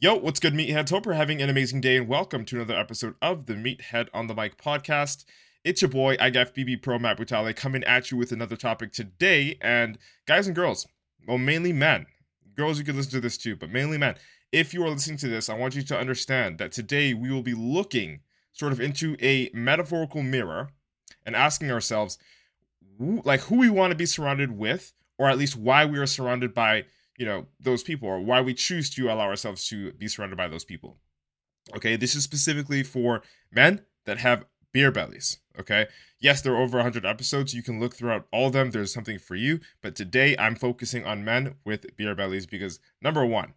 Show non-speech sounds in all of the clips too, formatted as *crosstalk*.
Yo, what's good, meatheads? Hope you're having an amazing day, and welcome to another episode of the Meathead on the Mic podcast. It's your boy, IFBB Pro Matt Butale, coming at you with another topic today. And guys and girls, well, mainly men, girls, you can listen to this too, but mainly men. If you are listening to this, I want you to understand that today we will be looking sort of into a metaphorical mirror and asking ourselves, like, who we want to be surrounded with, or at least why we are surrounded by you know those people or why we choose to allow ourselves to be surrounded by those people. Okay this is specifically for men that have beer bellies okay? Yes there are over 100 episodes. You can look throughout all of them. There's something for you. But today i'm focusing on men with beer bellies because number one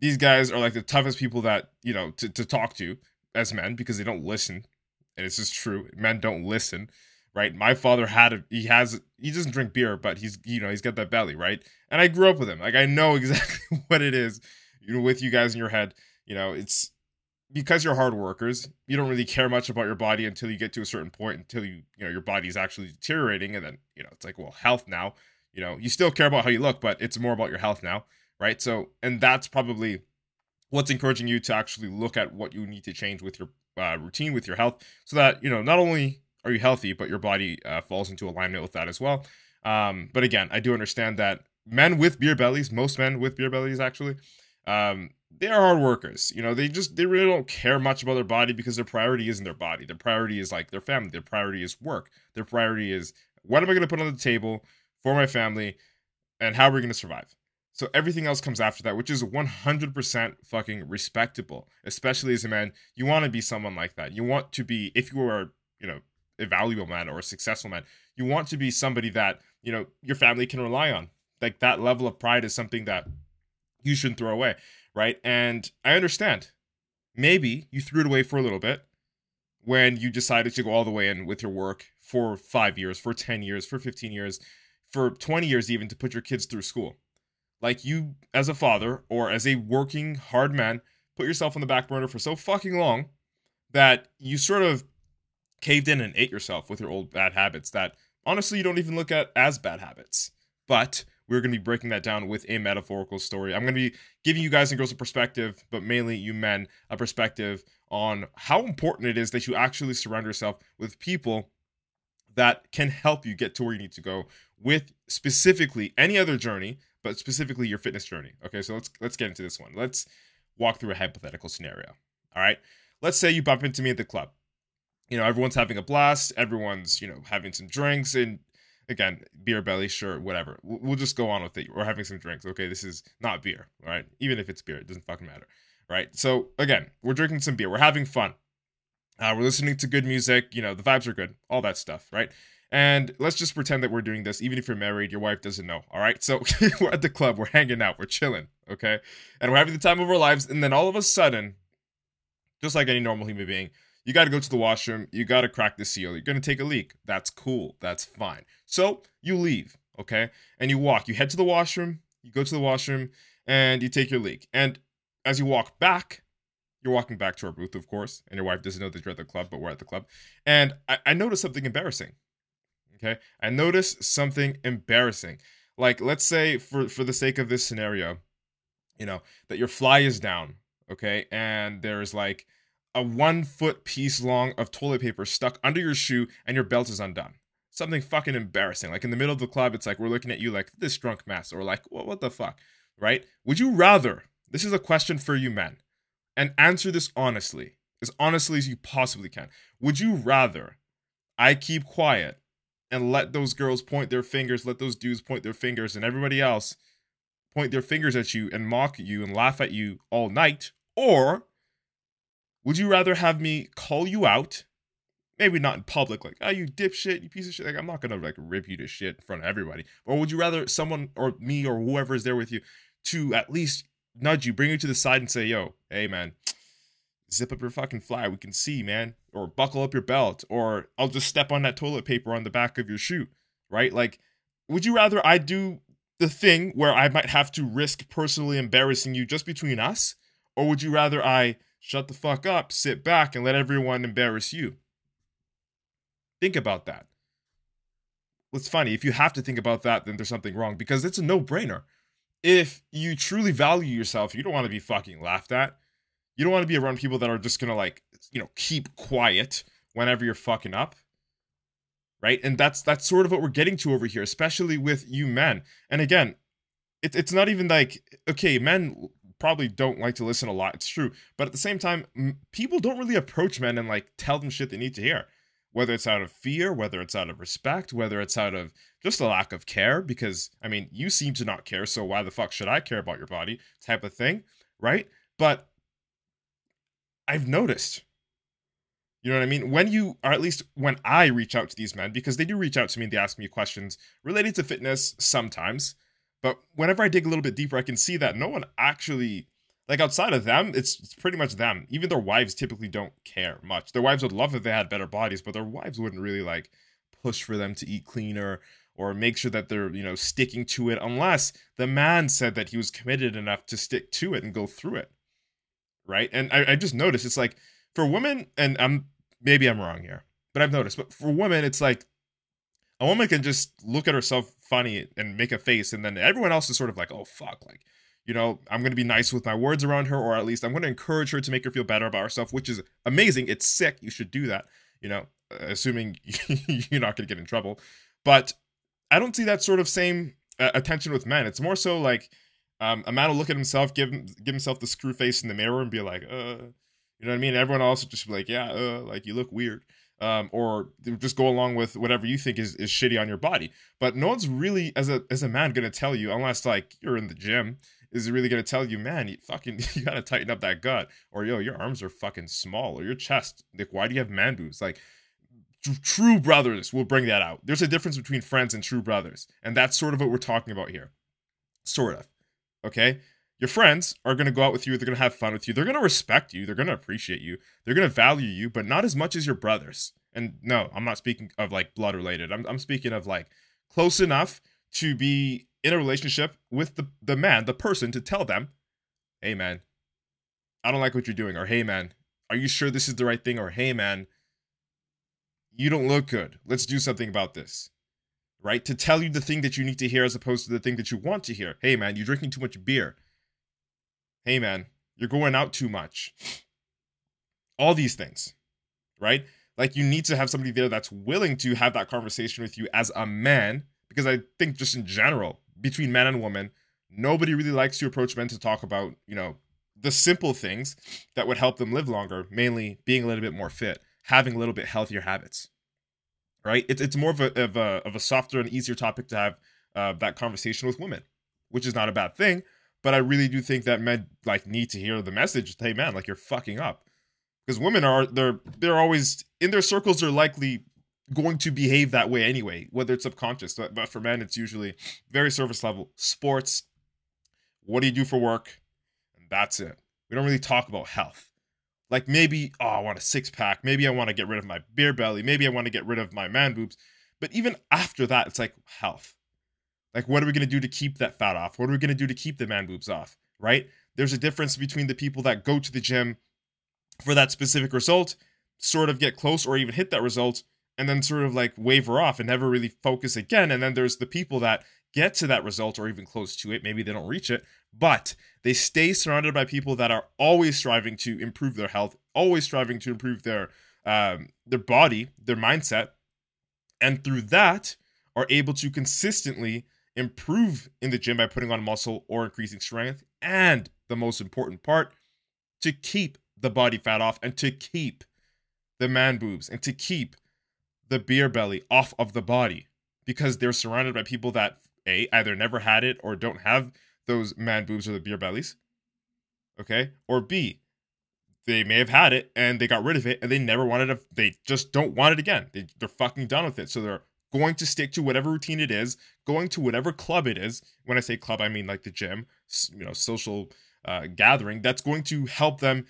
these guys are like the toughest people that you know to, to talk to as men because they don't listen. And it's just true. Men don't listen right? My father had a, he has he doesn't drink beer, but he's you know he's got that belly, right? And I grew up with him, like I know *laughs* exactly what it is. You know, with you guys in your head, you know, it's because you're hard workers. You don't really care much about your body until you get to a certain point, until you you know your body's actually deteriorating, and then you know it's like well health now. You know, you still care about how you look, but it's more about your health now, right? So, and that's probably what's encouraging you to actually look at what you need to change with your uh, routine, with your health, so that you know not only are you healthy, but your body uh, falls into alignment with that as well. Um, but again, I do understand that men with beer bellies, most men with beer bellies actually, um, they are hard workers. You know, they just they really don't care much about their body because their priority isn't their body. Their priority is like their family. Their priority is work. Their priority is what am I going to put on the table for my family, and how are we going to survive. So everything else comes after that, which is 100% fucking respectable. Especially as a man, you want to be someone like that. You want to be, if you are, you know, a valuable man or a successful man. You want to be somebody that, you know, your family can rely on. Like that level of pride is something that you shouldn't throw away, right? And I understand. Maybe you threw it away for a little bit when you decided to go all the way in with your work for 5 years, for 10 years, for 15 years, for 20 years even to put your kids through school. Like you as a father or as a working hard man put yourself on the back burner for so fucking long that you sort of caved in and ate yourself with your old bad habits that honestly you don't even look at as bad habits. But we're going to be breaking that down with a metaphorical story. I'm going to be giving you guys and girls a perspective, but mainly you men, a perspective on how important it is that you actually surround yourself with people that can help you get to where you need to go with specifically any other journey, but specifically your fitness journey. Okay, so let's let's get into this one. Let's walk through a hypothetical scenario. All right. Let's say you bump into me at the club you know, everyone's having a blast, everyone's, you know, having some drinks and again, beer belly, sure, whatever. We'll just go on with it. We're having some drinks. Okay, this is not beer, right? Even if it's beer, it doesn't fucking matter, right? So again, we're drinking some beer. We're having fun. Uh, we're listening to good music. You know, the vibes are good. All that stuff, right? And let's just pretend that we're doing this, even if you're married, your wife doesn't know. All right. So *laughs* we're at the club, we're hanging out, we're chilling, okay? And we're having the time of our lives. And then all of a sudden, just like any normal human being, you got to go to the washroom. You got to crack the seal. You're going to take a leak. That's cool. That's fine. So you leave, okay? And you walk. You head to the washroom. You go to the washroom and you take your leak. And as you walk back, you're walking back to our booth, of course, and your wife doesn't know that you're at the club, but we're at the club. And I, I noticed something embarrassing. Okay. I noticed something embarrassing. Like, let's say, for, for the sake of this scenario, you know, that your fly is down, okay? And there's like, a one foot piece long of toilet paper stuck under your shoe and your belt is undone. Something fucking embarrassing. Like in the middle of the club, it's like we're looking at you like this drunk mess, or like, what, what the fuck? Right? Would you rather? This is a question for you men. And answer this honestly, as honestly as you possibly can. Would you rather I keep quiet and let those girls point their fingers, let those dudes point their fingers, and everybody else point their fingers at you and mock you and laugh at you all night? Or would you rather have me call you out? Maybe not in public, like, oh, you dipshit, you piece of shit. Like, I'm not gonna like rip you to shit in front of everybody. Or would you rather someone or me or whoever is there with you to at least nudge you, bring you to the side and say, yo, hey man, zip up your fucking fly. We can see, man. Or buckle up your belt. Or I'll just step on that toilet paper on the back of your shoe. Right? Like, would you rather I do the thing where I might have to risk personally embarrassing you just between us? Or would you rather I shut the fuck up, sit back, and let everyone embarrass you? Think about that. It's funny. If you have to think about that, then there's something wrong because it's a no brainer. If you truly value yourself, you don't want to be fucking laughed at you don't want to be around people that are just gonna like you know keep quiet whenever you're fucking up right and that's that's sort of what we're getting to over here especially with you men and again it, it's not even like okay men probably don't like to listen a lot it's true but at the same time m- people don't really approach men and like tell them shit they need to hear whether it's out of fear whether it's out of respect whether it's out of just a lack of care because i mean you seem to not care so why the fuck should i care about your body type of thing right but I've noticed. You know what I mean? When you, or at least when I reach out to these men, because they do reach out to me and they ask me questions related to fitness sometimes. But whenever I dig a little bit deeper, I can see that no one actually, like outside of them, it's, it's pretty much them. Even their wives typically don't care much. Their wives would love if they had better bodies, but their wives wouldn't really like push for them to eat cleaner or make sure that they're, you know, sticking to it unless the man said that he was committed enough to stick to it and go through it right? And I, I just noticed it's like for women, and I'm maybe I'm wrong here, but I've noticed, but for women, it's like a woman can just look at herself funny and make a face, and then everyone else is sort of like, oh fuck, like you know, I'm going to be nice with my words around her, or at least I'm going to encourage her to make her feel better about herself, which is amazing. It's sick. You should do that, you know, assuming *laughs* you're not going to get in trouble. But I don't see that sort of same uh, attention with men. It's more so like um, a man will look at himself, give give himself the screw face in the mirror, and be like, uh, you know what I mean? Everyone else will just be like, yeah, uh, like you look weird. Um, or just go along with whatever you think is, is shitty on your body. But no one's really, as a as a man, gonna tell you unless like you're in the gym, is really gonna tell you, man, you fucking *laughs* you gotta tighten up that gut, or yo, your arms are fucking small, or your chest, like why do you have man boobs? Like true brothers will bring that out. There's a difference between friends and true brothers, and that's sort of what we're talking about here, sort of. Okay. Your friends are going to go out with you. They're going to have fun with you. They're going to respect you. They're going to appreciate you. They're going to value you, but not as much as your brothers. And no, I'm not speaking of like blood related. I'm, I'm speaking of like close enough to be in a relationship with the, the man, the person to tell them, hey, man, I don't like what you're doing. Or hey, man, are you sure this is the right thing? Or hey, man, you don't look good. Let's do something about this right? To tell you the thing that you need to hear as opposed to the thing that you want to hear. Hey, man, you're drinking too much beer. Hey, man, you're going out too much. All these things, right? Like, you need to have somebody there that's willing to have that conversation with you as a man, because I think just in general, between man and woman, nobody really likes to approach men to talk about, you know, the simple things that would help them live longer, mainly being a little bit more fit, having a little bit healthier habits right? It's it's more of a of a of a softer and easier topic to have uh, that conversation with women, which is not a bad thing. But I really do think that men like need to hear the message. Hey, man, like you're fucking up, because women are they're they're always in their circles. They're likely going to behave that way anyway, whether it's subconscious. But, but for men, it's usually very surface level. Sports. What do you do for work? And that's it. We don't really talk about health. Like maybe, oh, I want a six pack. Maybe I want to get rid of my beer belly. Maybe I want to get rid of my man boobs. But even after that, it's like health. Like, what are we going to do to keep that fat off? What are we going to do to keep the man boobs off? Right? There's a difference between the people that go to the gym for that specific result, sort of get close or even hit that result, and then sort of like waver off and never really focus again. And then there's the people that get to that result or even close to it. Maybe they don't reach it, but they stay surrounded by people that are always striving to improve their health, always striving to improve their um, their body, their mindset, and through that are able to consistently improve in the gym by putting on muscle or increasing strength, and the most important part, to keep the body fat off and to keep the man boobs and to keep the beer belly off of the body because they're surrounded by people that a either never had it or don't have those man boobs or the beer bellies. Okay? Or B, they may have had it and they got rid of it and they never wanted to they just don't want it again. They, they're fucking done with it. So they're going to stick to whatever routine it is, going to whatever club it is. When I say club, I mean like the gym, you know, social uh, gathering that's going to help them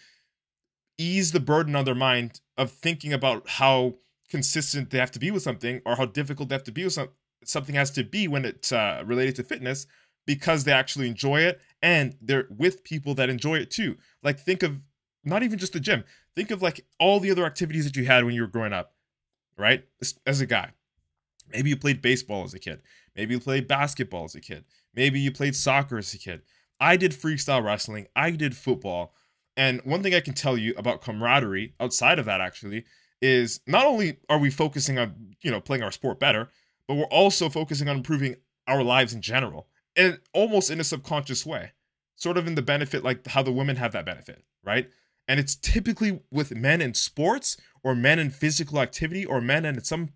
ease the burden on their mind of thinking about how consistent they have to be with something or how difficult they have to be with some, something has to be when it's uh, related to fitness because they actually enjoy it and they're with people that enjoy it too. Like think of not even just the gym. Think of like all the other activities that you had when you were growing up, right? As a guy. Maybe you played baseball as a kid. Maybe you played basketball as a kid. Maybe you played soccer as a kid. I did freestyle wrestling. I did football. And one thing I can tell you about camaraderie outside of that actually is not only are we focusing on, you know, playing our sport better, but we're also focusing on improving our lives in general. And almost in a subconscious way. Sort of in the benefit like how the women have that benefit, right? And it's typically with men in sports or men in physical activity or men in some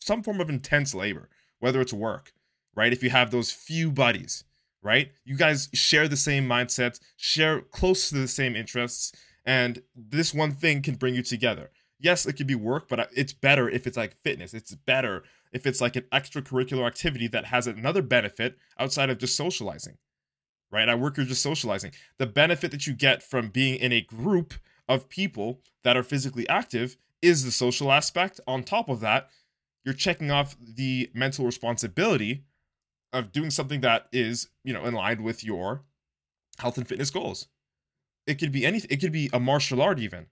some form of intense labor, whether it's work, right? If you have those few buddies, right? You guys share the same mindsets, share close to the same interests, and this one thing can bring you together. Yes, it could be work, but it's better if it's like fitness. It's better if it's like an extracurricular activity that has another benefit outside of just socializing, right? At work, you're just socializing. The benefit that you get from being in a group of people that are physically active is the social aspect. On top of that, you're checking off the mental responsibility of doing something that is, you know, in line with your health and fitness goals. It could be anything, it could be a martial art, even,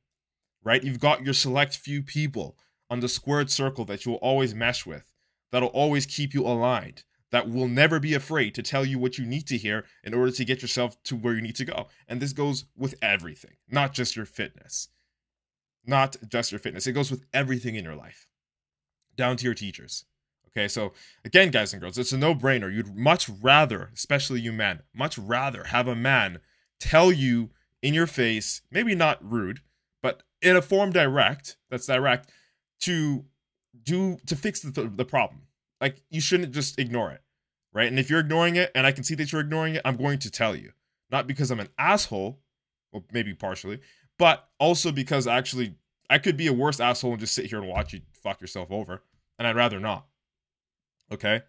right? You've got your select few people on the squared circle that you will always mesh with, that'll always keep you aligned, that will never be afraid to tell you what you need to hear in order to get yourself to where you need to go. And this goes with everything, not just your fitness. Not just your fitness, it goes with everything in your life, down to your teachers Okay, so again, guys and girls, it's a no brainer. You'd much rather, especially you men, much rather have a man tell you in your face, maybe not rude, but in a form direct, that's direct, to do to fix the, the problem. Like you shouldn't just ignore it, right? And if you're ignoring it, and I can see that you're ignoring it, I'm going to tell you, not because I'm an asshole, well, maybe partially, but also because actually I could be a worse asshole and just sit here and watch you fuck yourself over, and I'd rather not. Okay.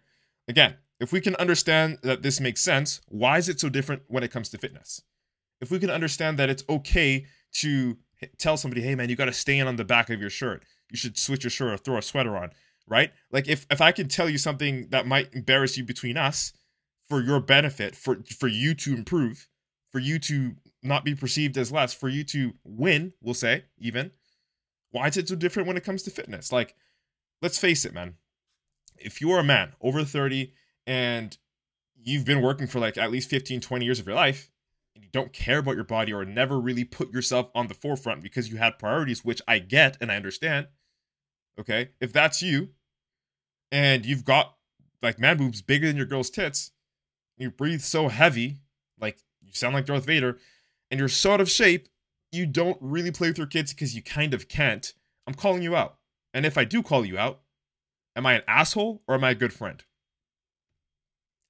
Again, if we can understand that this makes sense, why is it so different when it comes to fitness? If we can understand that it's okay to tell somebody, hey man, you got to stay in on the back of your shirt. You should switch your shirt or throw a sweater on, right? Like if if I can tell you something that might embarrass you between us for your benefit, for for you to improve, for you to not be perceived as less, for you to win, we'll say, even. Why is it so different when it comes to fitness? Like, let's face it, man if you're a man over 30 and you've been working for like at least 15, 20 years of your life, and you don't care about your body or never really put yourself on the forefront because you had priorities, which I get and I understand. Okay. If that's you and you've got like man boobs bigger than your girl's tits, you breathe so heavy, like you sound like Darth Vader, and you're so out of shape, you don't really play with your kids because you kind of can't. I'm calling you out. And if I do call you out, Am I an asshole or am I a good friend?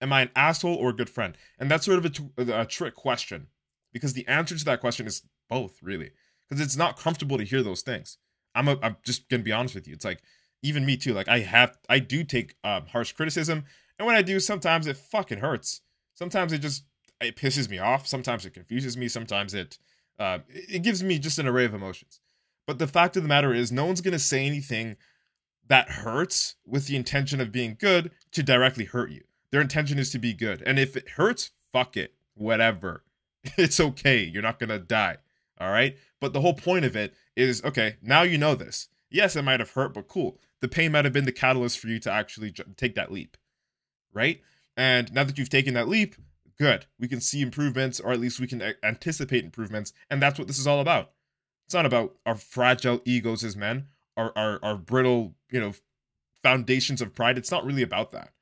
Am I an asshole or a good friend? And that's sort of a, t- a trick question because the answer to that question is both, really. Because it's not comfortable to hear those things. I'm a, I'm just gonna be honest with you. It's like even me too. Like I have I do take um, harsh criticism, and when I do, sometimes it fucking hurts. Sometimes it just it pisses me off. Sometimes it confuses me. Sometimes it uh, it gives me just an array of emotions. But the fact of the matter is, no one's gonna say anything that hurts with the intention of being good to directly hurt you. Their intention is to be good. And if it hurts, fuck it. Whatever. *laughs* It's okay. You're not going to die. All right. But the whole point of it is okay, now you know this. Yes, it might have hurt, but cool. The pain might have been the catalyst for you to actually take that leap. Right. And now that you've taken that leap, good. We can see improvements, or at least we can anticipate improvements. And that's what this is all about. It's not about our fragile egos as men our, our, our brittle, you know, foundations of pride. It's not really about that.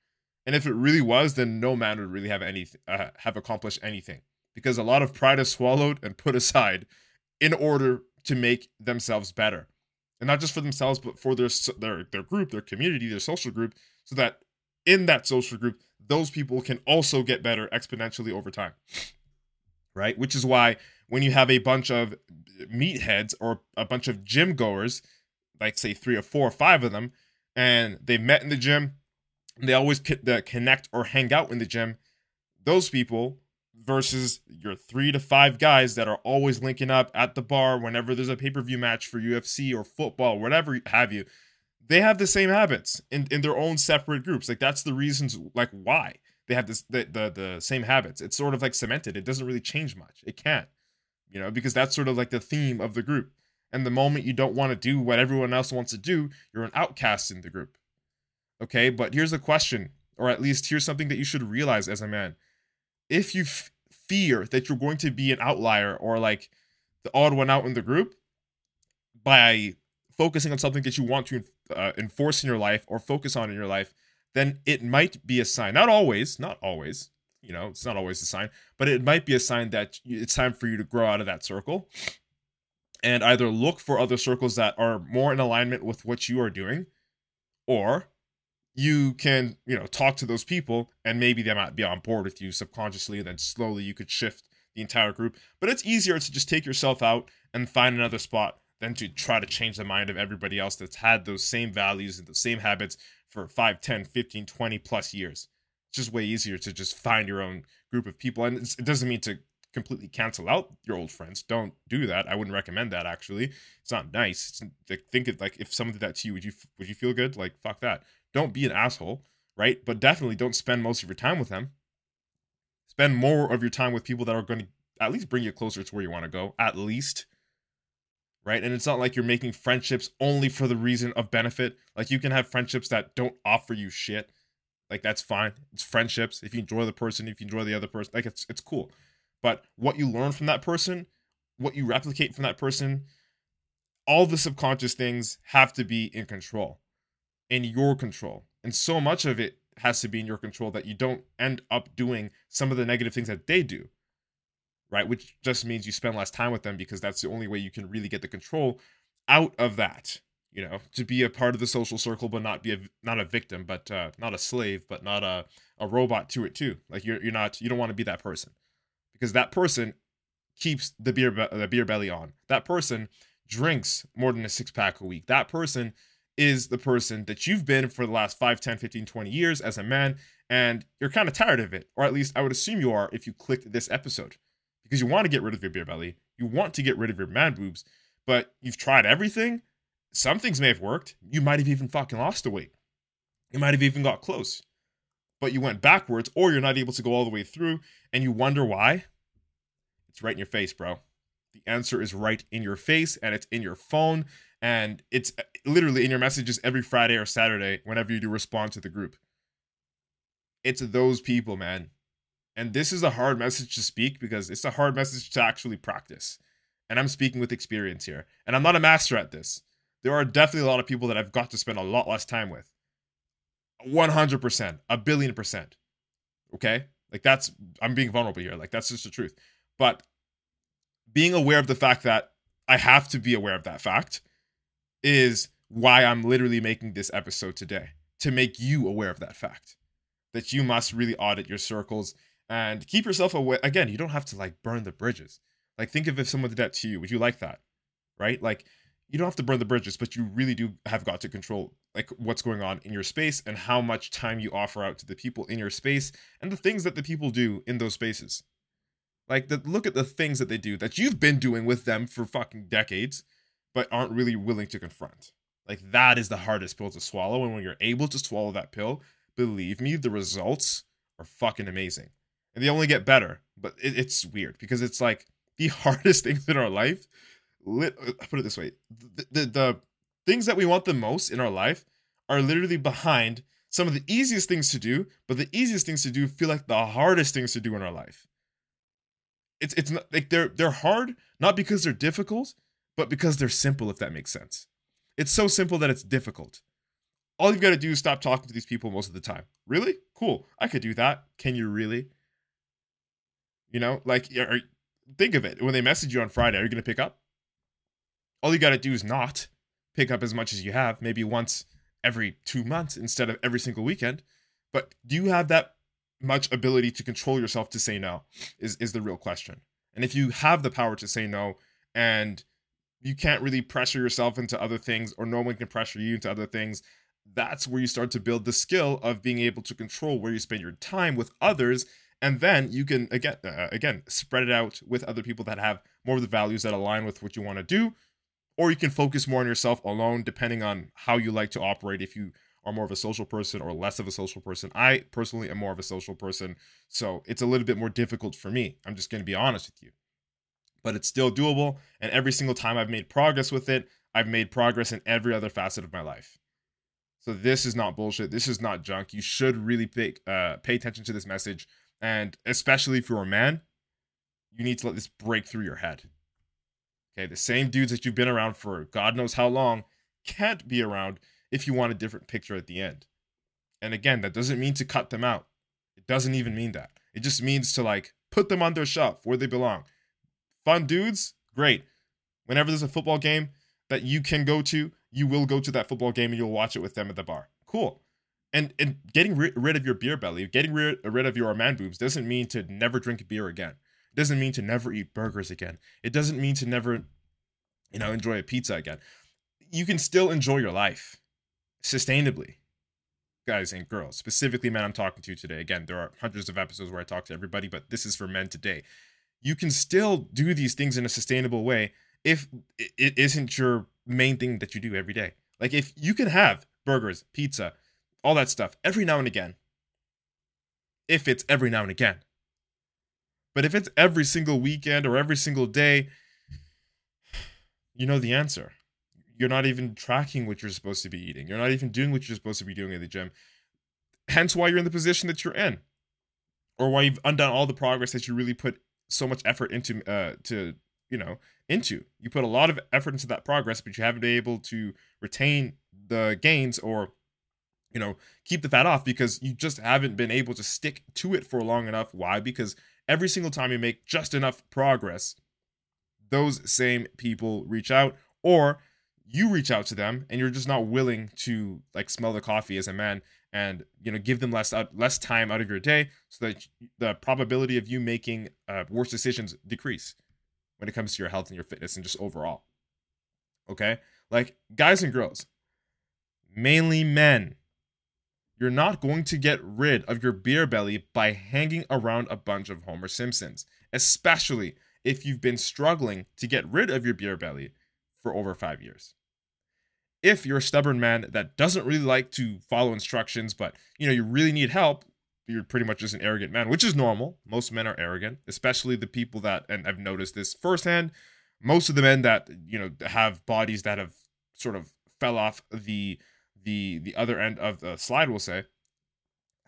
And if it really was, then no man would really have any uh, have accomplished anything because a lot of pride is swallowed and put aside in order to make themselves better. and not just for themselves, but for their their their group, their community, their social group, so that in that social group, those people can also get better exponentially over time. Right? Which is why when you have a bunch of meatheads or a bunch of gym goers, like say three or four or five of them, and they met in the gym, they always connect or hang out in the gym. Those people versus your three to five guys that are always linking up at the bar whenever there's a pay per view match for UFC or football, whatever have you. They have the same habits in, in their own separate groups. Like that's the reasons, like why they have this the, the the same habits. It's sort of like cemented. It doesn't really change much. It can't, you know, because that's sort of like the theme of the group. And the moment you don't want to do what everyone else wants to do, you're an outcast in the group. Okay, but here's a question, or at least here's something that you should realize as a man. If you f- fear that you're going to be an outlier or like the odd one out in the group by focusing on something that you want to uh, enforce in your life or focus on in your life, then it might be a sign. Not always, not always, you know, it's not always a sign, but it might be a sign that it's time for you to grow out of that circle and either look for other circles that are more in alignment with what you are doing or you can you know talk to those people and maybe they might be on board with you subconsciously and then slowly you could shift the entire group but it's easier to just take yourself out and find another spot than to try to change the mind of everybody else that's had those same values and the same habits for 5 10 15 20 plus years it's just way easier to just find your own group of people and it doesn't mean to completely cancel out your old friends. Don't do that. I wouldn't recommend that. Actually, it's not nice. It's, like, think it like if someone did that to you, would you would you feel good? Like fuck that. Don't be an asshole, right? But definitely don't spend most of your time with them. Spend more of your time with people that are going to at least bring you closer to where you want to go. At least, right? And it's not like you're making friendships only for the reason of benefit. Like you can have friendships that don't offer you shit. Like that's fine. It's friendships. If you enjoy the person, if you enjoy the other person, like it's it's cool. But what you learn from that person, what you replicate from that person, all the subconscious things have to be in control, in your control. And so much of it has to be in your control that you don't end up doing some of the negative things that they do. Right? Which just means you spend less time with them because that's the only way you can really get the control out of that. You know, to be a part of the social circle, but not be a not a victim, but uh, not a slave, but not a, a robot to it too. Like you're you're not you don't want to be that person because that person keeps the beer be- the beer belly on. That person drinks more than a six pack a week. That person is the person that you've been for the last 5, 10, 15, 20 years as a man and you're kind of tired of it. Or at least I would assume you are if you clicked this episode. Because you want to get rid of your beer belly. You want to get rid of your man boobs, but you've tried everything. Some things may have worked. You might have even fucking lost the weight. You might have even got close but you went backwards, or you're not able to go all the way through, and you wonder why, it's right in your face, bro. The answer is right in your face, and it's in your phone, and it's uh, literally in your messages every Friday or Saturday whenever you do respond to the group. It's those people, man. And this is a hard message to speak because it's a hard message to actually practice. And I'm speaking with experience here. And I'm not a master at this. There are definitely a lot of people that I've got to spend a lot less time with. 100%, a billion percent. Okay? Like that's, I'm being vulnerable here. Like that's just the truth. But being aware of the fact that I have to be aware of that fact is why I'm literally making this episode today to make you aware of that fact that you must really audit your circles and keep yourself aware. Again, you don't have to like burn the bridges. Like, think of if someone did that to you. Would you like that? Right? Like, you don't have to burn the bridges, but you really do have got to control like what's going on in your space and how much time you offer out to the people in your space and the things that the people do in those spaces. Like the look at the things that they do that you've been doing with them for fucking decades, but aren't really willing to confront. Like that is the hardest pill to swallow. And when you're able to swallow that pill, believe me, the results are fucking amazing. And they only get better. But it, it's weird because it's like the *laughs* hardest things in our life lit, uh, put it this way the, the, the things that we want the most in our life are literally behind some of the easiest things to do, but the easiest things to do feel like the hardest things to do in our life. It's it's not like they're they're hard not because they're difficult, but because they're simple if that makes sense. It's so simple that it's difficult. All you've got to do is stop talking to these people most of the time. Really? Cool. I could do that. Can you really? You know, like are, think of it. When they message you on Friday, are you going to pick up? all you got to do is not pick up as much as you have, maybe once every two months instead of every single weekend. But do you have that much ability to control yourself to say no? Is is the real question. And if you have the power to say no and you can't really pressure yourself into other things or no one can pressure you into other things, that's where you start to build the skill of being able to control where you spend your time with others and then you can again uh, again spread it out with other people that have more of the values that align with what you want to do. Or you can focus more on yourself alone depending on how you like to operate. If you are more of a social person or less of a social person i personally am more of a social person. So it's a little bit more difficult for me i'm just going to be honest with you. But it's still doable and every single time i've made progress with it i've made progress in every other facet of my life. So this is not bullshit this is not junk. You should really pay, uh, pay attention to this message and especially if you're a man you need to let this break through your head Okay, the same dudes that you've been around for God knows how long can't be around if you want a different picture at the end. And again, that doesn't mean to cut them out. It doesn't even mean that. It just means to like put them on their shelf where they belong. Fun dudes, great. Whenever there's a football game that you can go to, you will go to that football game and you'll watch it with them at the bar. Cool. And and getting ri- rid of your beer belly, getting rid, rid of your man boobs doesn't mean to never drink beer again It doesn't mean to never eat burgers again. It doesn't mean to never, you know, enjoy a pizza again. You can still enjoy your life sustainably, guys and girls. Specifically, men I'm talking to today. Again, there are hundreds of episodes where I talk to everybody, but this is for men today. You can still do these things in a sustainable way if it isn't your main thing that you do every day. Like if you can have burgers, pizza, all that stuff every now and again, if it's every now and again, but if it's every single weekend or every single day, you know the answer. You're not even tracking what you're supposed to be eating. You're not even doing what you're supposed to be doing at the gym. Hence why you're in the position that you're in. Or why you've undone all the progress that you really put so much effort into uh to, you know, into. You put a lot of effort into that progress, but you haven't been able to retain the gains or you know, keep the fat off because you just haven't been able to stick to it for long enough. Why? Because every single time you make just enough progress, those same people reach out or you reach out to them and you're just not willing to like smell the coffee as a man and you know give them less out, less time out of your day so that the probability of you making uh, worse decisions decrease when it comes to your health and your fitness and just overall okay like guys and girls mainly men you're not going to get rid of your beer belly by hanging around a bunch of Homer Simpsons, especially if you've been struggling to get rid of your beer belly for over five years. If you're a stubborn man that doesn't really like to follow instructions, but you know you really need help, you're pretty much just an arrogant man, which is normal. Most men are arrogant, especially the people that, and I've noticed this firsthand. Most of the men that you know have bodies that have sort of fell off the the the other end of the slide will say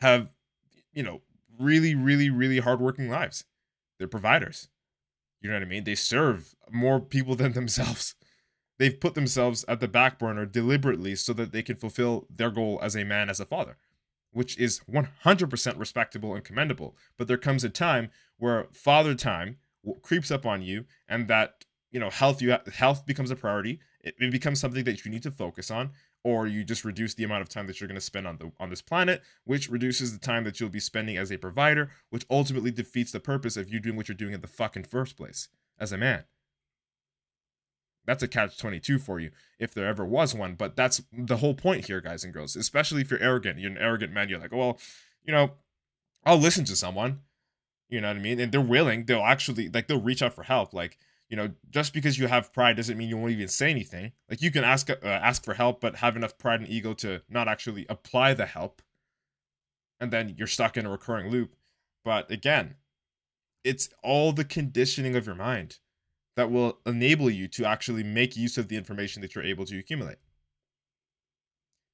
have you know really really really hardworking lives. They're providers. You know what i mean? They serve more people *laughs* than themselves. They've put themselves at the back burner deliberately so that they can fulfill their goal as a man as a father which is 100% respectable and commendable. But there comes a time where father time creeps up on you and that you know health you health becomes a priority. It, it becomes something that you need to focus on or you just reduce the amount of time that you're going to spend on the on this planet, which reduces the time that you'll be spending as a provider, which ultimately defeats the purpose of you doing what you're doing in the fucking first place as a man. That's a catch 22 for you if there ever was one, but that's the whole point here guys and girls, especially if you're arrogant. You're an arrogant man, you're like, "Well, you know, I'll listen to someone." You know what I mean? And they're willing, they'll actually like they'll reach out for help like you know, just because you have pride doesn't mean you won't even say anything. Like you can ask uh, ask for help, but have enough pride and ego to not actually apply the help, and then you're stuck in a recurring loop. But again, it's all the conditioning of your mind that will enable you to actually make use of the information that you're able to accumulate.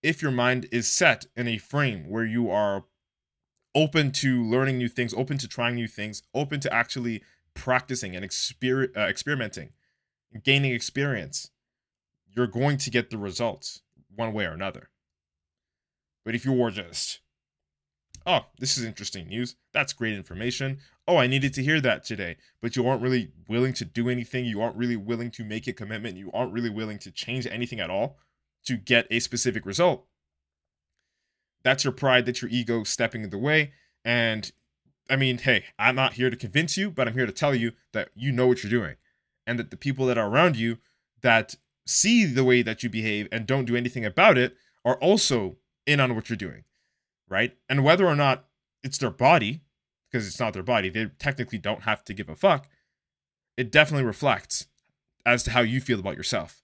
If your mind is set in a frame where you are open to learning new things, open to trying new things, open to actually practicing and exper- uh, experimenting, gaining experience, you're going to get the results one way or another. But if you were just, oh, this is interesting news, that's great information. Oh, I needed to hear that today. But you aren't really willing to do anything. You aren't really willing to make a commitment. You aren't really willing to change anything at all. to get a specific result. That's your pride, that's your ego stepping in the way. And I mean, hey, I'm not here to convince you, but I'm here to tell you that you know what you're doing. And that the people that are around you that see the way that you behave and don't do anything about it are also in on what you're doing. Right. And whether or not it's their body, because it's not their body, they technically don't have to give a fuck. It definitely reflects as to how you feel about yourself.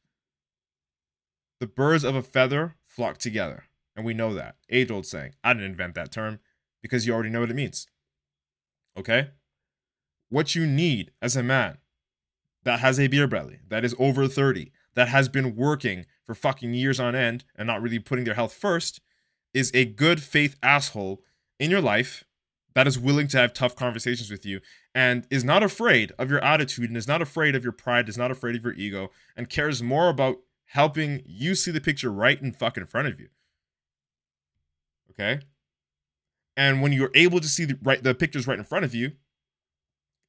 The birds of a feather flock together. And we know that. Age old saying. I didn't invent that term because you already know what it means. Okay? What you need as a man that has a beer belly, that is over 30, that has been working for fucking years on end and not really putting their health first, is a good faith asshole in your life that is willing to have tough conversations with you and is not afraid of your attitude and is not afraid of your pride, is not afraid of your ego, and cares more about helping you see the picture right in fucking front of you. Okay? And when you're able to see the right the pictures right in front of you,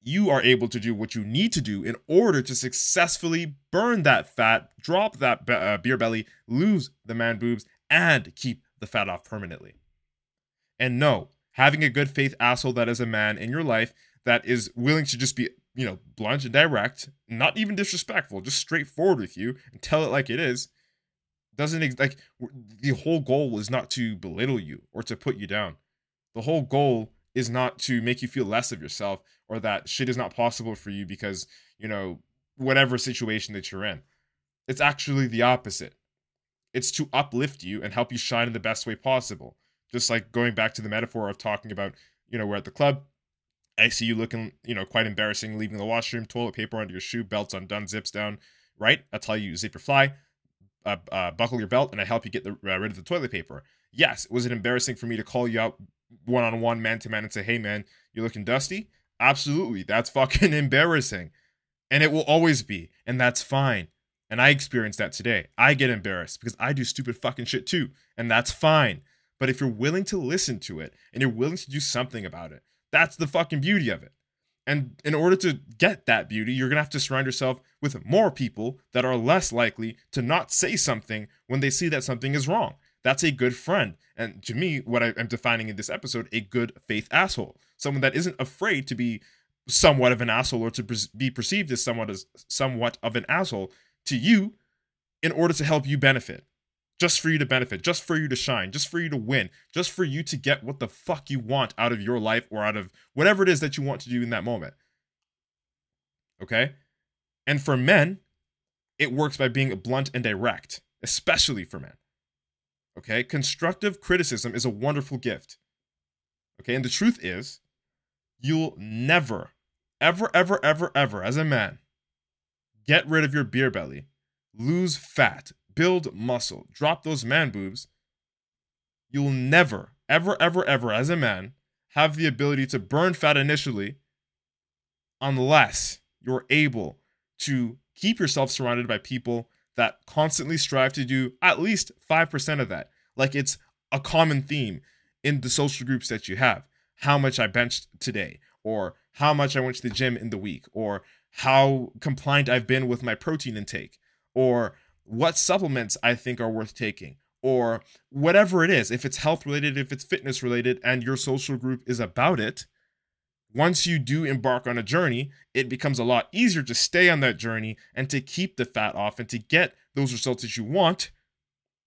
you are able to do what you need to do in order to successfully burn that fat, drop that uh, beer belly, lose the man boobs, and keep the fat off permanently. And no, having a good faith asshole that is a man in your life that is willing to just be, you know, blunt and direct, not even disrespectful, just straightforward with you and tell it like it is, doesn't like the whole goal is not to belittle you or to put you down. The whole goal is not to make you feel less of yourself or that shit is not possible for you because, you know, whatever situation that you're in. It's actually the opposite. It's to uplift you and help you shine in the best way possible. Just like going back to the metaphor of talking about, you know, we're at the club. I see you looking, you know, quite embarrassing, leaving the washroom, toilet paper under your shoe, belts undone, zips down, right? I tell you, zip your fly, uh, uh, buckle your belt, and I help you get the, uh, rid of the toilet paper. Yes, was it embarrassing for me to call you out one on one, man to man, and say, hey, man, you're looking dusty? Absolutely. That's fucking *laughs* embarrassing. And it will always be. And that's fine. And I experienced that today. I get embarrassed because I do stupid fucking shit too. And that's fine. But if you're willing to listen to it and you're willing to do something about it, that's the fucking beauty of it. And in order to get that beauty, you're going to have to surround yourself with more people that are less likely to not say something when they see that something is wrong. That's a good friend. And to me, what I am defining in this episode, a good faith asshole. Someone that isn't afraid to be somewhat of an asshole or to be perceived as somewhat as somewhat of an asshole to you in order to help you benefit just for you to benefit, just for you to shine, just for you to win, just for you to get what the fuck you want out of your life or out of whatever it is that you want to do in that moment. Okay? And for men, it works by being blunt and direct, especially for men. Okay? Constructive criticism is a wonderful gift. Okay? And the truth is, you'll never, ever, ever, ever, ever, as a man, get rid of your beer belly, lose fat, build muscle, drop those man boobs, you'll never, ever, ever, ever, as a man, have the ability to burn fat initially unless you're able to keep yourself surrounded by people that constantly strive to do at least 5% of that. Like it's a common theme in the social groups that you have. How much I benched today, or how much I went to the gym in the week, or how compliant I've been with my protein intake, or what supplements I think are worth taking, or whatever it is. If it's health related, if it's fitness related, and your social group is about it, once you do embark on a journey, it becomes a lot easier to stay on that journey and to keep the fat off and to get those results that you want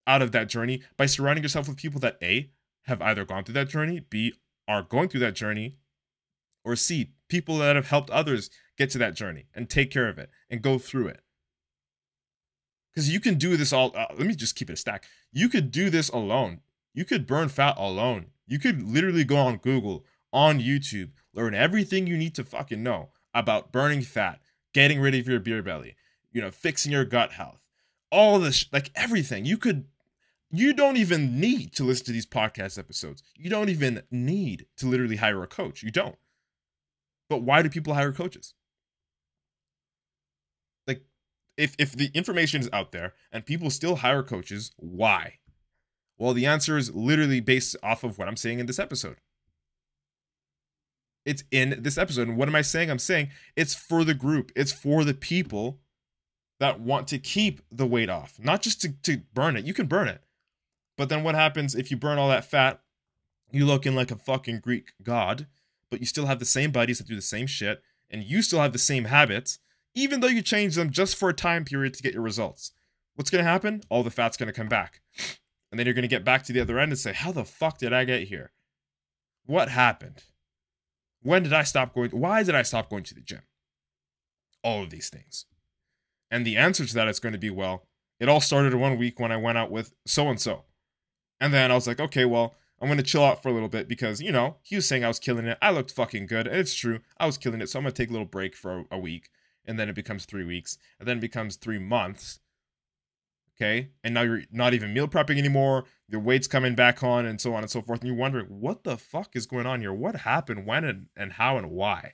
out of that journey by surrounding yourself with people that A, have either gone through that journey, B, are going through that journey, or C, people that have helped others get to that journey and take care of it and go through it because you can do this all. Uh, let me just keep it a stack. You could do this alone. You could burn fat alone. You could literally go on Google, on YouTube, learn everything you need to fucking know about burning fat, getting rid of your beer belly, you know, fixing your gut health, all this, like everything. You could, you don't even need to listen to these podcast episodes. You don't even need to literally hire a coach. You don't. But why do people hire coaches? Like, if if the information is out there and people still hire coaches, why? Well, the answer is literally based off of what I'm saying in this episode. It's in this episode. And what am I saying? I'm saying it's for the group, it's for the people that want to keep the weight off, not just to, to burn it. You can burn it. But then what happens if you burn all that fat? You looking like a fucking Greek god, but you still have the same buddies that do the same shit, and you still have the same habits, even though you change them just for a time period to get your results. What's gonna happen? All the fat's gonna come back. And then you're gonna get back to the other end and say, How the fuck did I get here? What happened? When did I stop going? Why did I stop going to the gym? All of these things. And the answer to that is going to be well, it all started one week when I went out with so and so. And then I was like, okay, well, I'm going to chill out for a little bit because, you know, he was saying I was killing it. I looked fucking good. And it's true. I was killing it. So I'm going to take a little break for a week. And then it becomes three weeks. And then it becomes three months okay and now you're not even meal prepping anymore your weight's coming back on and so on and so forth and you're wondering what the fuck is going on here? What happened? When and, and how and why?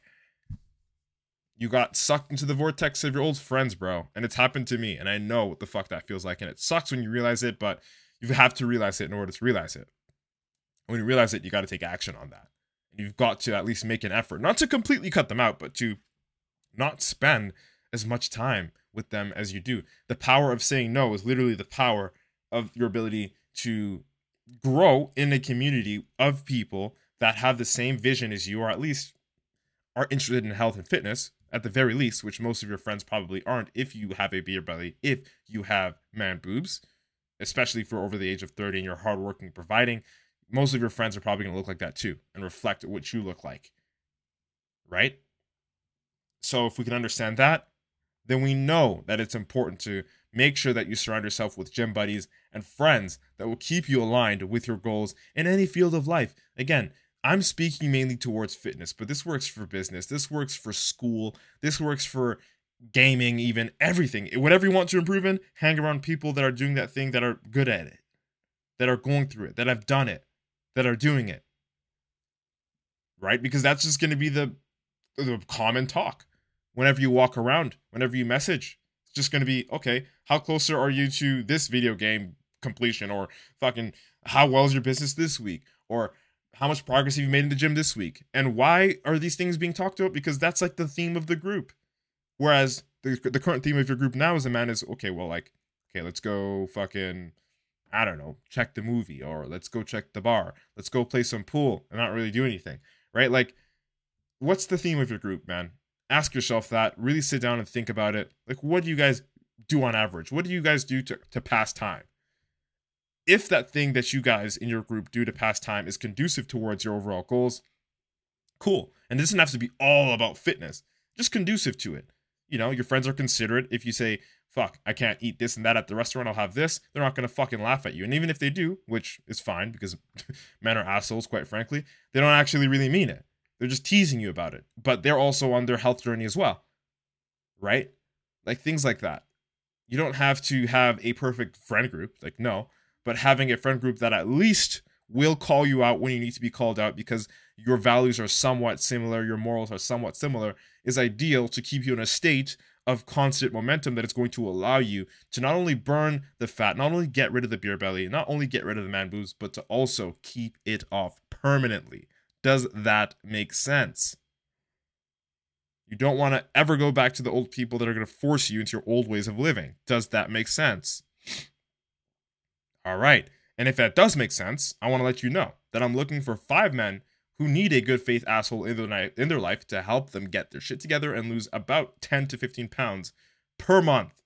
You got sucked into the vortex of your old friends bro and it's happened to me and i know what the fuck that feels like and it sucks when you realize it but you have to realize it in order to realize it. When you realize it you got to take action on that. And you've got to at least make an effort not to completely cut them out but to not spend as much time with them as you do. The power of saying no is literally the power of your ability to grow in a community of people that have the same vision as you, or at least are interested in health and fitness, at the very least, which most of your friends probably aren't if you have a beer belly, if you have man boobs, especially for over the age of 30 and you're hardworking providing. Most of your friends are probably going to look like that too and reflect what you look like. Right? So if we can understand that, then we know that it's important to make sure that you surround yourself with gym buddies and friends that will keep you aligned with your goals in any field of life. Again, I'm speaking mainly towards fitness, but this works for business, this works for school, this works for gaming, even everything. Whatever you want to improve in, hang around people that are doing that thing that are good at it, that are going through it, that have done it, that are doing it. Right? Because that's just going to be the the common talk whenever you walk around, whenever you message. Just going to be, okay, how closer are you to this video game completion? Or fucking, how well is your business this week? Or how much progress have you made in the gym this week? And why are these things being talked about? Because that's like the theme of the group. Whereas the, the current theme of your group now as a man is, okay, well, like, okay, let's go fucking, I don't know, check the movie or let's go check the bar. Let's go play some pool and not really do anything, right? Like, what's the theme of your group, man? Ask yourself that really sit down and think about it. Like what do you guys do on average? What do you guys do to, to pass time? If that thing that you guys in your group do to pass time is conducive towards your overall goals cool. And it doesn't have to be all about fitness just conducive to it. You know your friends are considerate. If you say fuck i can't eat this and that at the restaurant i'll have this they're not going to fucking laugh at you. And even if they do which is fine because *laughs* men are assholes quite frankly they don't actually really mean it they're just teasing you about it, but they're also on their health journey as well. Right? Like things like that. You don't have to have a perfect friend group, like no, but having a friend group that at least will call you out when you need to be called out because your values are somewhat similar, your morals are somewhat similar, is ideal to keep you in a state of constant momentum that is going to allow you to not only burn the fat, not only get rid of the beer belly, not only get rid of the man boobs, but to also keep it off permanently. Does that make sense? You don't want to ever go back to the old people that are going to force you into your old ways of living. Does that make sense? All right. And if that does make sense, I want to let you know that I'm looking for five men who need a good faith asshole in their, in their life to help them get their shit together and lose about 10 to 15 pounds per month.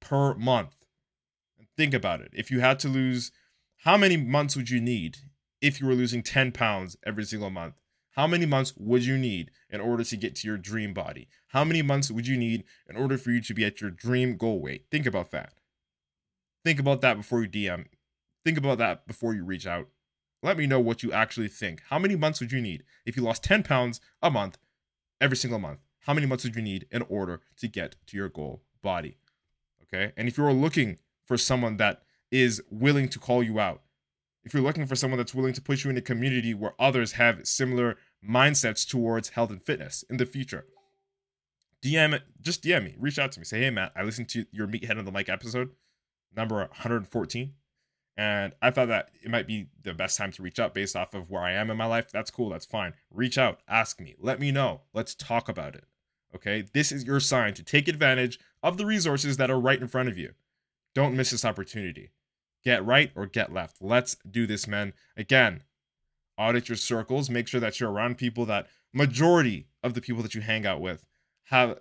Per month. think about it. If you had to lose, how many months would you need if you were losing 10 pounds every single month? How many months would you need in order to get to your dream body? How many months would you need in order for you to be at your dream goal weight? Think about that. Think about that before you DM. Think about that before you reach out. Let me know what you actually think. How many months would you need if you lost 10 pounds a month every single month? How many months would you need in order to get to your goal body? Okay. And if you're looking for someone that is willing to call you out, if you're looking for someone that's willing to put you in a community where others have similar mindsets towards health and fitness in the future, DM just DM me, reach out to me, say, hey Matt, I listened to your Meathead on the Mic episode, number 114, and I thought that it might be the best time to reach out based off of where I am in my life. That's cool, that's fine. Reach out, ask me, let me know, let's talk about it. Okay, this is your sign to take advantage of the resources that are right in front of you. Don't miss this opportunity. Get right or get left. Let's do this, men. Again, audit your circles. Make sure that you're around people that majority of the people that you hang out with have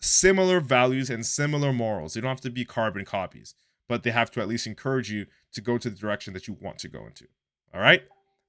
similar values and similar morals. They don't have to be carbon copies, but they have to at least encourage you to go to the direction that you want to go into. All right?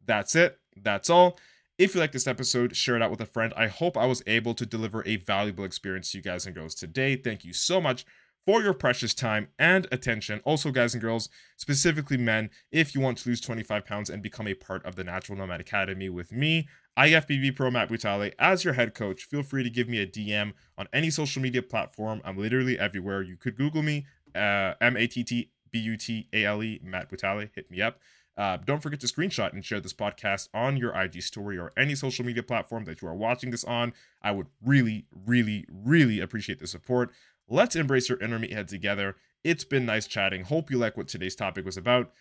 That's it. That's all. If you like this episode, share it out with a friend. I hope I was able to deliver a valuable experience to you guys and girls today. Thank you so much for your precious time and attention. Also, guys and girls, specifically men, if you want to lose 25 pounds and become a part of the Natural Nomad Academy with me, IFBB Pro Matt Butale, as your head coach, feel free to give me a DM on any social media platform. I'm literally everywhere. You could Google me, uh, M A T T B U T A L E, Matt Butale. Hit me up. Uh, don't forget to screenshot and share this podcast on your IG story or any social media platform that you are watching this on. I would really, really, really appreciate the support. Let's embrace your inner meathead together. It's been nice chatting. Hope you like what today's topic was about.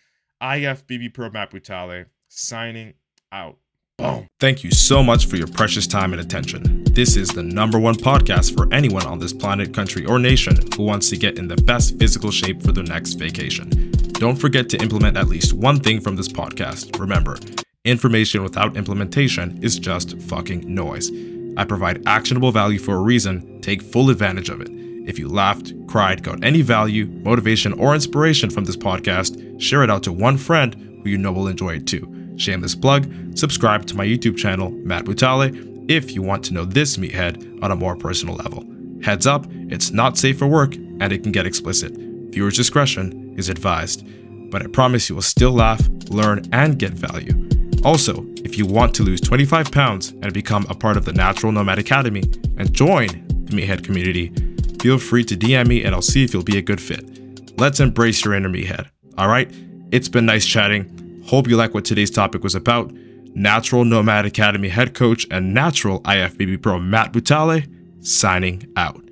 IFBB Pro Matt Butale signing out. Boom. Thank you so much for your precious time and attention. This is the number one podcast for anyone on this planet, country, or nation who wants to get in the best physical shape for their next vacation. Don't forget to implement at least one thing from this podcast. Remember, information without implementation is just fucking noise. I provide actionable value for a reason. Take full advantage of it. If you laughed, cried, got any value, motivation, or inspiration from this podcast, share it out to one friend who you know will enjoy it too. Shameless plug, subscribe to my YouTube channel, Matt Butale, if you want to know this meathead on a more personal level. Heads up, it's not safe for work and it can get explicit. Viewer's discretion is advised, but I promise you will still laugh, learn, and get value. Also, if you want to lose 25 pounds and become a part of the Natural Nomad Academy and join the Meathead community, feel free to DM me and I'll see if you'll be a good fit. Let's embrace your inner head, All right? It's been nice chatting. Hope you like what today's topic was about. Natural Nomad Academy head coach and natural IFBB pro Matt Butale signing out.